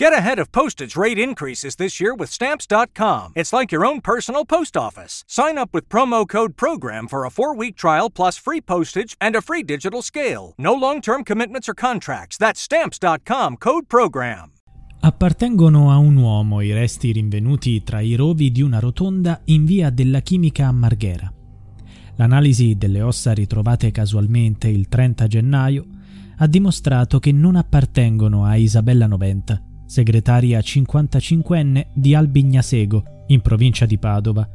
Get ahead of postage rate increases this year with Stamps.com. It's like your own personal post office. Sign up with promo code PROGRAM for a four week trial plus free postage and a free digital scale. No long term commitments or contracts. That's Stamps.com code PROGRAM. Appartengono a un uomo i resti rinvenuti tra i rovi di una rotonda in via della Chimica a Marghera. L'analisi delle ossa ritrovate casualmente il 30 gennaio ha dimostrato che non appartengono a Isabella Noventa segretaria 55enne di Albignasego, in provincia di Padova,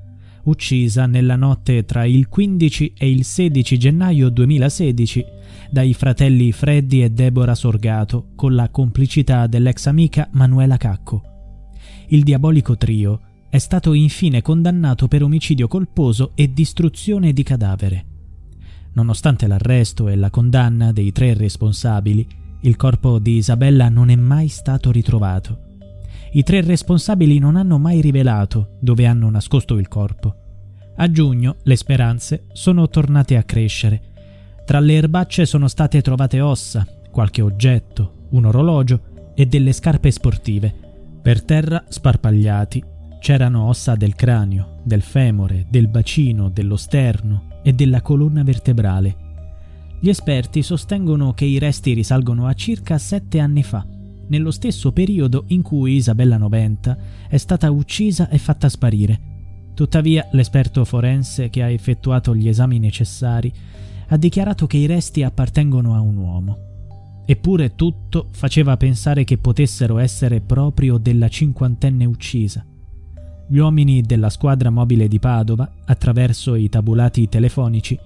uccisa nella notte tra il 15 e il 16 gennaio 2016 dai fratelli Freddy e Deborah Sorgato con la complicità dell'ex amica Manuela Cacco. Il diabolico trio è stato infine condannato per omicidio colposo e distruzione di cadavere. Nonostante l'arresto e la condanna dei tre responsabili, il corpo di Isabella non è mai stato ritrovato. I tre responsabili non hanno mai rivelato dove hanno nascosto il corpo. A giugno le speranze sono tornate a crescere. Tra le erbacce sono state trovate ossa, qualche oggetto, un orologio e delle scarpe sportive. Per terra, sparpagliati, c'erano ossa del cranio, del femore, del bacino, dello sterno e della colonna vertebrale. Gli esperti sostengono che i resti risalgono a circa sette anni fa, nello stesso periodo in cui Isabella Noventa è stata uccisa e fatta sparire. Tuttavia, l'esperto forense che ha effettuato gli esami necessari ha dichiarato che i resti appartengono a un uomo. Eppure tutto faceva pensare che potessero essere proprio della cinquantenne uccisa. Gli uomini della squadra mobile di Padova, attraverso i tabulati telefonici,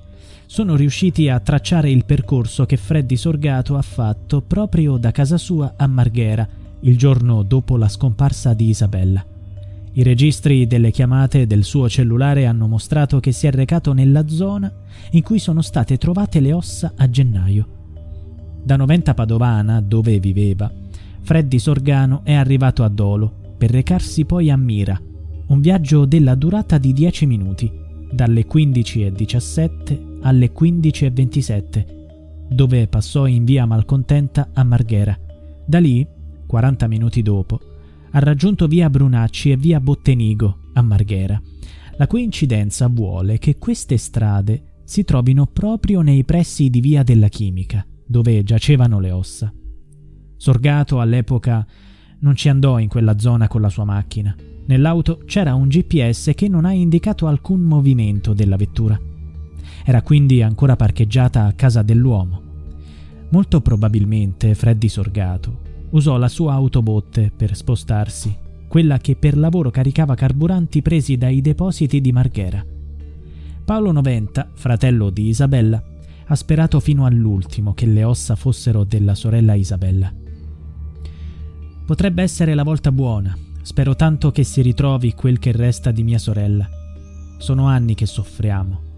sono riusciti a tracciare il percorso che Freddy Sorgato ha fatto proprio da casa sua a Marghera, il giorno dopo la scomparsa di Isabella. I registri delle chiamate del suo cellulare hanno mostrato che si è recato nella zona in cui sono state trovate le ossa a gennaio. Da Noventa Padovana, dove viveva, Freddy Sorgano è arrivato a Dolo per recarsi poi a Mira, un viaggio della durata di 10 minuti, dalle 15.17 alle 15.27, dove passò in via Malcontenta a Marghera. Da lì, 40 minuti dopo, ha raggiunto via Brunacci e via Bottenigo a Marghera. La coincidenza vuole che queste strade si trovino proprio nei pressi di via della Chimica, dove giacevano le ossa. Sorgato all'epoca non ci andò in quella zona con la sua macchina. Nell'auto c'era un GPS che non ha indicato alcun movimento della vettura. Era quindi ancora parcheggiata a casa dell'uomo. Molto probabilmente Freddy Sorgato usò la sua autobotte per spostarsi, quella che per lavoro caricava carburanti presi dai depositi di Marghera. Paolo Noventa, fratello di Isabella, ha sperato fino all'ultimo che le ossa fossero della sorella Isabella. Potrebbe essere la volta buona. Spero tanto che si ritrovi quel che resta di mia sorella. Sono anni che soffriamo.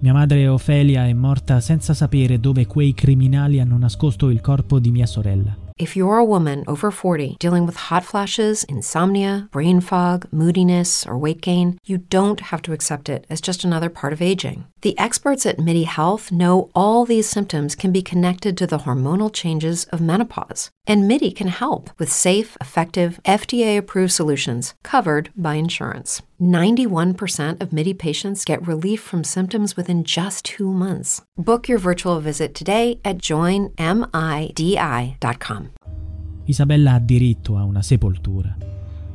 Mia madre Ofelia è morta senza sapere dove quei criminali hanno nascosto il corpo di mia sorella. If you're a woman over 40 dealing with hot flashes, insomnia, brain fog, moodiness, or weight gain, you don't have to accept it as just another part of aging. The experts at MIDI Health know all these symptoms can be connected to the hormonal changes of menopause. And MIDI can help with safe, effective, FDA approved solutions covered by insurance. 91% of MIDI patients get relief from symptoms within just two months. Book your virtual visit today at joinmidi.com. Isabella ha diritto a una sepoltura.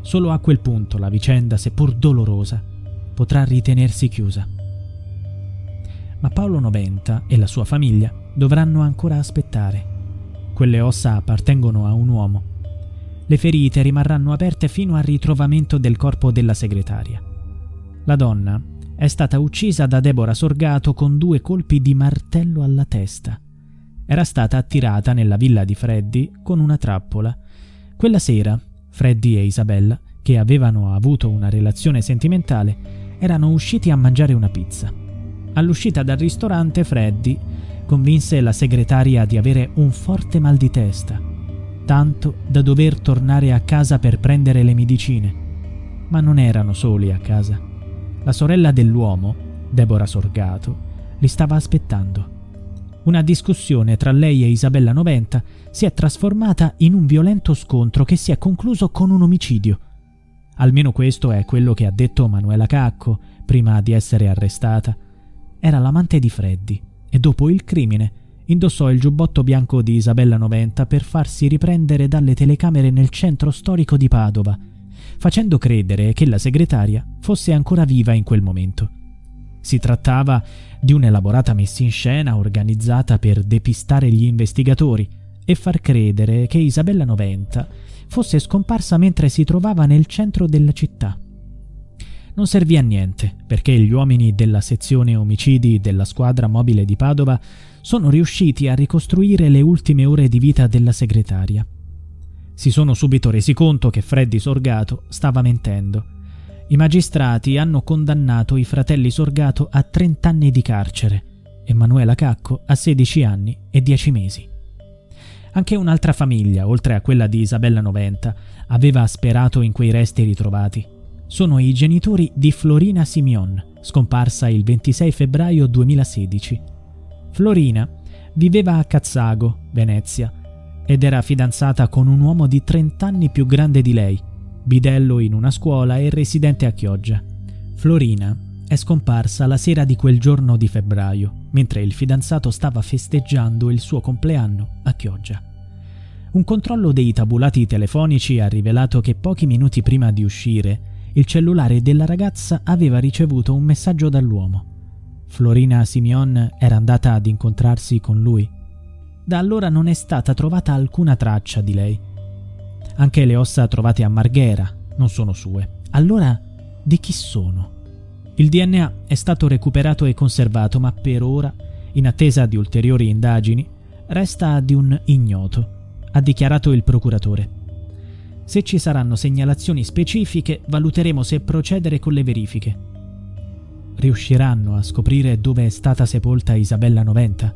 Solo a quel punto la vicenda, seppur dolorosa, potrà ritenersi chiusa. Ma Paolo Noventa e la sua famiglia dovranno ancora aspettare. Quelle ossa appartengono a un uomo. Le ferite rimarranno aperte fino al ritrovamento del corpo della segretaria. La donna è stata uccisa da Deborah Sorgato con due colpi di martello alla testa. Era stata attirata nella villa di Freddy con una trappola. Quella sera, Freddy e Isabella, che avevano avuto una relazione sentimentale, erano usciti a mangiare una pizza. All'uscita dal ristorante, Freddy convinse la segretaria di avere un forte mal di testa, tanto da dover tornare a casa per prendere le medicine. Ma non erano soli a casa. La sorella dell'uomo, Deborah Sorgato, li stava aspettando. Una discussione tra lei e Isabella Noventa si è trasformata in un violento scontro che si è concluso con un omicidio. Almeno questo è quello che ha detto Manuela Cacco prima di essere arrestata. Era l'amante di Freddy e dopo il crimine indossò il giubbotto bianco di Isabella Noventa per farsi riprendere dalle telecamere nel centro storico di Padova, facendo credere che la segretaria fosse ancora viva in quel momento. Si trattava di un'elaborata messa in scena organizzata per depistare gli investigatori e far credere che Isabella Noventa fosse scomparsa mentre si trovava nel centro della città. Non servì a niente, perché gli uomini della sezione omicidi della squadra mobile di Padova sono riusciti a ricostruire le ultime ore di vita della segretaria. Si sono subito resi conto che Freddy Sorgato stava mentendo. I magistrati hanno condannato i fratelli Sorgato a 30 anni di carcere e Manuela Cacco a 16 anni e 10 mesi. Anche un'altra famiglia, oltre a quella di Isabella Noventa, aveva sperato in quei resti ritrovati. Sono i genitori di Florina Simeon, scomparsa il 26 febbraio 2016. Florina viveva a Cazzago, Venezia, ed era fidanzata con un uomo di 30 anni più grande di lei, bidello in una scuola e residente a Chioggia. Florina è scomparsa la sera di quel giorno di febbraio, mentre il fidanzato stava festeggiando il suo compleanno a Chioggia. Un controllo dei tabulati telefonici ha rivelato che pochi minuti prima di uscire, il cellulare della ragazza aveva ricevuto un messaggio dall'uomo. Florina Simeon era andata ad incontrarsi con lui. Da allora non è stata trovata alcuna traccia di lei. Anche le ossa trovate a Marghera non sono sue. Allora, di chi sono? Il DNA è stato recuperato e conservato, ma per ora, in attesa di ulteriori indagini, resta di un ignoto, ha dichiarato il procuratore. Se ci saranno segnalazioni specifiche, valuteremo se procedere con le verifiche. Riusciranno a scoprire dove è stata sepolta Isabella Noventa?